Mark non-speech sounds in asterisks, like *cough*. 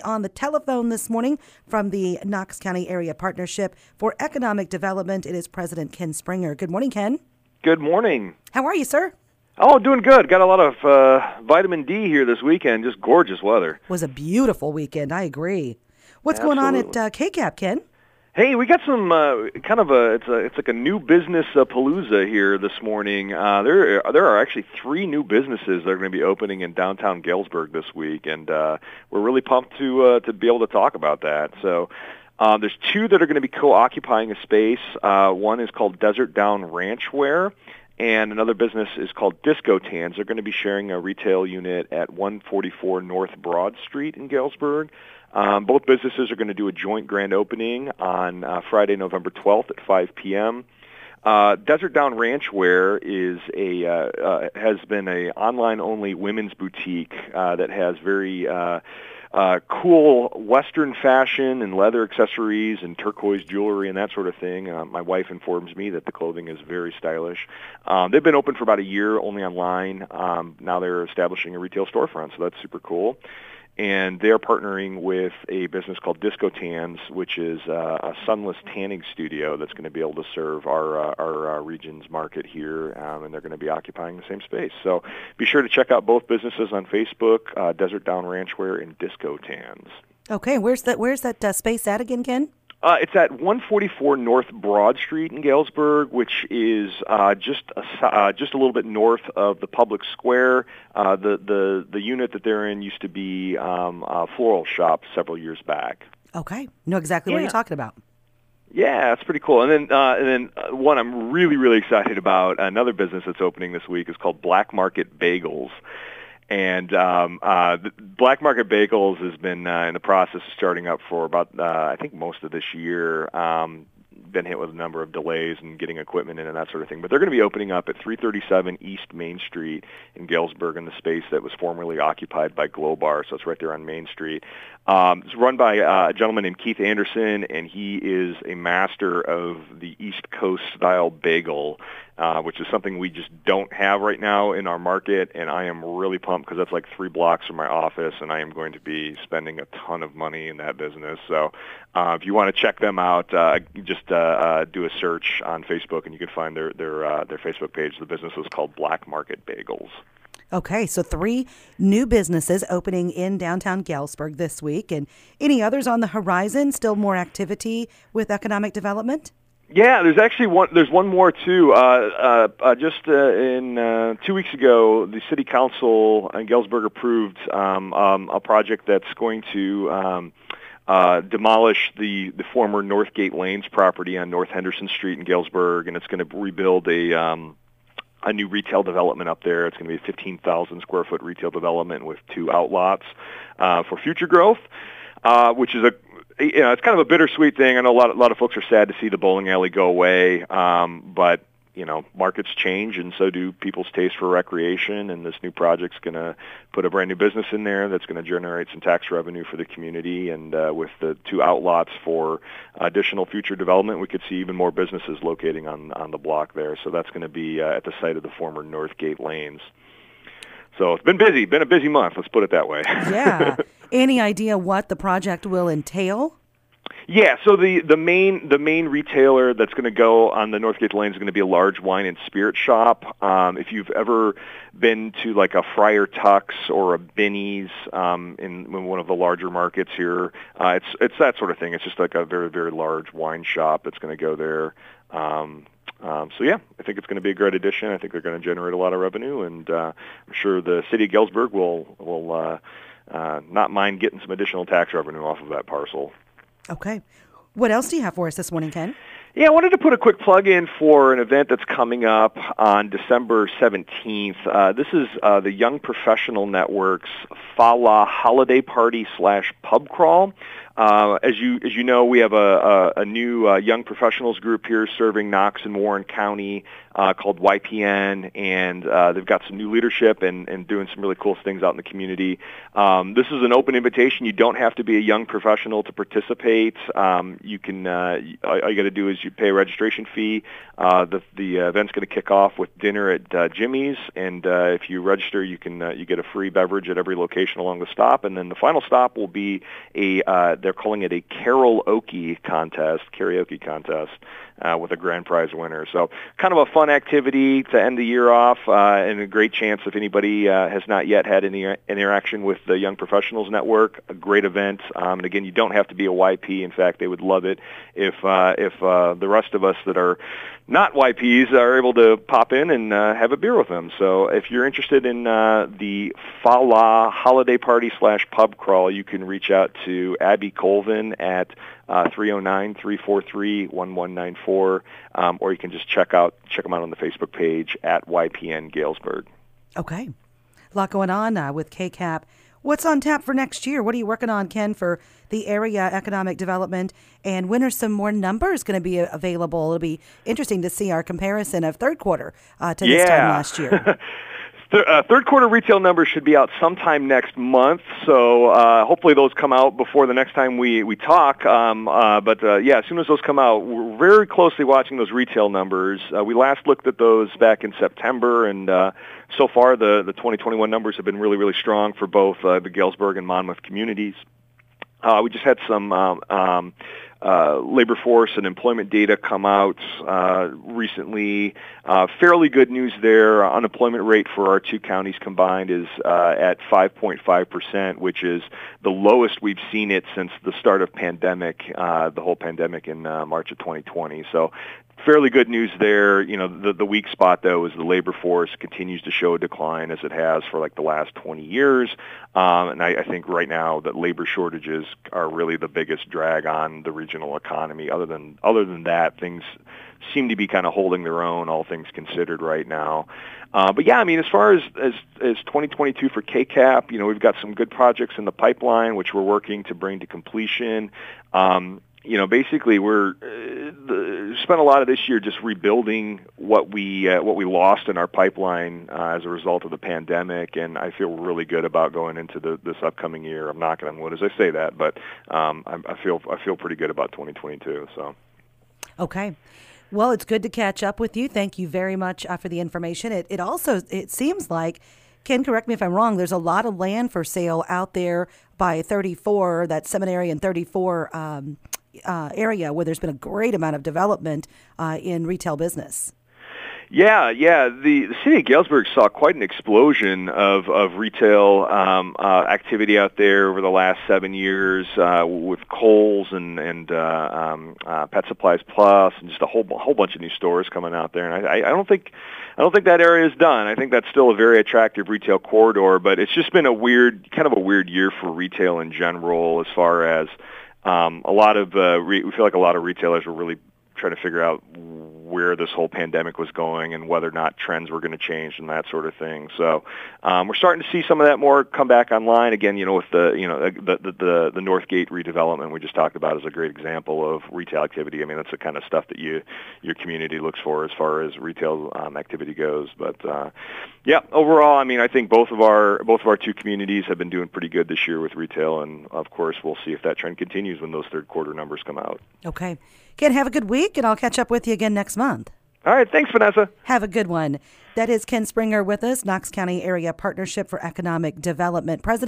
me on the telephone this morning from the Knox County Area Partnership for Economic Development. It is President Ken Springer. Good morning, Ken. Good morning. How are you, sir? Oh, doing good. Got a lot of uh, vitamin D here this weekend. Just gorgeous weather. Was a beautiful weekend. I agree. What's going on at uh, KCAP, Ken? Hey, we got some uh, kind of a it's a it's like a new business uh, palooza here this morning. Uh, there there are actually three new businesses that are going to be opening in downtown Galesburg this week, and uh, we're really pumped to uh, to be able to talk about that. So. Uh, there's two that are going to be co-occupying a space. Uh, one is called Desert Down Ranchwear, and another business is called Disco Tans. They're going to be sharing a retail unit at 144 North Broad Street in Galesburg. Um, both businesses are going to do a joint grand opening on uh, Friday, November 12th at 5 p.m. Uh, Desert Down Ranchwear is a uh, uh, has been a online only women's boutique uh, that has very uh, uh, cool Western fashion and leather accessories and turquoise jewelry and that sort of thing. Uh, my wife informs me that the clothing is very stylish. Um, they've been open for about a year, only online. Um, now they're establishing a retail storefront, so that's super cool and they're partnering with a business called Disco Tans, which is uh, a sunless tanning studio that's going to be able to serve our uh, our uh, region's market here, um, and they're going to be occupying the same space. So be sure to check out both businesses on Facebook, uh, Desert Down Ranchwear and Disco Tans. Okay, where's that? Where's that uh, space at again, Ken? Uh, it's at 144 North Broad Street in Galesburg, which is uh, just a, uh, just a little bit north of the public square. Uh, the the the unit that they're in used to be um, a floral shop several years back. Okay, know exactly yeah. what you're talking about. Yeah, it's pretty cool. And then uh, and then uh, one I'm really really excited about. Another business that's opening this week is called Black Market Bagels. And um, uh, Black Market Bagels has been uh, in the process of starting up for about, uh, I think, most of this year. Um, been hit with a number of delays and getting equipment in and that sort of thing. But they're going to be opening up at 337 East Main Street in Galesburg in the space that was formerly occupied by Globar. So it's right there on Main Street. Um, it's run by uh, a gentleman named Keith Anderson, and he is a master of the East Coast style bagel, uh, which is something we just don't have right now in our market. And I am really pumped because that's like three blocks from my office, and I am going to be spending a ton of money in that business. So uh, if you want to check them out, uh, just uh, uh, do a search on Facebook, and you can find their their uh, their Facebook page. The business is called Black Market Bagels. Okay, so three new businesses opening in downtown Galesburg this week, and any others on the horizon? Still more activity with economic development. Yeah, there's actually one. There's one more too. Uh, uh, uh, just uh, in uh, two weeks ago, the city council in Galesburg approved um, um, a project that's going to um, uh, demolish the the former Northgate Lanes property on North Henderson Street in Galesburg, and it's going to rebuild a um, a new retail development up there. It's going to be a 15,000 square foot retail development with two outlots for future growth, which is a you know it's kind of a bittersweet thing. I know a lot a lot of folks are sad to see the bowling alley go away, um, but you know markets change and so do people's taste for recreation and this new project's going to put a brand new business in there that's going to generate some tax revenue for the community and uh, with the two outlots for additional future development we could see even more businesses locating on on the block there. So that's going to be uh, at the site of the former Northgate Lanes. So it's been busy been a busy month let's put it that way. Yeah *laughs* any idea what the project will entail yeah, so the, the main the main retailer that's going to go on the Northgate Lane is going to be a large wine and spirit shop. Um, if you've ever been to like a Friar Tuck's or a Binny's um, in, in one of the larger markets here, uh, it's it's that sort of thing. It's just like a very very large wine shop that's going to go there. Um, um, so yeah, I think it's going to be a great addition. I think they're going to generate a lot of revenue, and uh, I'm sure the city of Galesburg will will uh, uh, not mind getting some additional tax revenue off of that parcel. Okay. What else do you have for us this morning, Ken? Yeah, I wanted to put a quick plug in for an event that's coming up on December 17th. Uh, this is uh, the Young Professional Network's Fa La Holiday Party slash Pub Crawl. Uh, as you as you know, we have a, a, a new uh, young professionals group here serving Knox and Warren County uh, called YPN, and uh, they've got some new leadership and, and doing some really cool things out in the community. Um, this is an open invitation. You don't have to be a young professional to participate. Um, you can uh, all, you got to do is you pay a registration fee. Uh, the the event's going to kick off with dinner at Jimmy's, and if you register, you can you get a free beverage at every location along the stop, and then the final stop will be a they're calling it a karaoke contest, karaoke contest uh, with a grand prize winner. So kind of a fun activity to end the year off uh, and a great chance if anybody uh, has not yet had any uh, interaction with the Young Professionals Network. A great event. Um, and again, you don't have to be a YP. In fact, they would love it if, uh, if uh, the rest of us that are not YPs are able to pop in and have a beer with them. So if you're interested in the Fala holiday party slash pub crawl, you can reach out to Abby Colvin at 309-343-1194 for, um, or you can just check out check them out on the Facebook page at YPN Galesburg. Okay, a lot going on uh, with KCAP. What's on tap for next year? What are you working on, Ken, for the area economic development? And when are some more numbers going to be uh, available? It'll be interesting to see our comparison of third quarter uh, to yeah. this time last year. *laughs* Th- uh, third quarter retail numbers should be out sometime next month, so uh, hopefully those come out before the next time we we talk. Um, uh, but uh, yeah, as soon as those come out, we're very closely watching those retail numbers. Uh, we last looked at those back in September, and uh, so far the the 2021 numbers have been really really strong for both the Galesburg and Monmouth communities. Uh, we just had some um, um, uh, labor force and employment data come out uh, recently. Uh, fairly good news there. Unemployment rate for our two counties combined is uh, at 5.5%, which is the lowest we've seen it since the start of pandemic, uh, the whole pandemic in uh, March of 2020. So fairly good news there. You know, the the weak spot though is the labor force continues to show a decline as it has for like the last 20 years. Um, and I, I think right now that labor shortages are really the biggest drag on the regional economy. Other than other than that, things seem to be kind of holding their own, all things considered, right now. Uh, but yeah, I mean, as far as, as as 2022 for KCAP, you know, we've got some good projects in the pipeline, which we're working to bring to completion. Um, you know, basically we're uh, the, spent a lot of this year just rebuilding what we uh, what we lost in our pipeline uh, as a result of the pandemic, and I feel really good about going into the, this upcoming year. I'm knocking on wood as I say that, but um, I, I feel I feel pretty good about 2022. So, okay. Well, it's good to catch up with you. Thank you very much uh, for the information. It, it also it seems like Ken, correct me if I'm wrong. There's a lot of land for sale out there by 34, that seminary and 34 um, uh, area where there's been a great amount of development uh, in retail business. Yeah, yeah. The, the city of Galesburg saw quite an explosion of of retail um, uh, activity out there over the last seven years uh, with Kohl's and and uh, um, uh, Pet Supplies Plus and just a whole whole bunch of new stores coming out there. And I, I don't think I don't think that area is done. I think that's still a very attractive retail corridor, but it's just been a weird kind of a weird year for retail in general as far as um, a lot of uh, re- we feel like a lot of retailers were really trying to figure out where this whole pandemic was going and whether or not trends were going to change and that sort of thing. So um, we're starting to see some of that more come back online again. You know, with the you know the the the, the Northgate redevelopment we just talked about is a great example of retail activity. I mean, that's the kind of stuff that you your community looks for as far as retail um, activity goes. But uh, yeah, overall, I mean, I think both of our both of our two communities have been doing pretty good this year with retail, and of course, we'll see if that trend continues when those third quarter numbers come out. Okay. Ken, have a good week, and I'll catch up with you again next month. All right. Thanks, Vanessa. Have a good one. That is Ken Springer with us, Knox County Area Partnership for Economic Development President.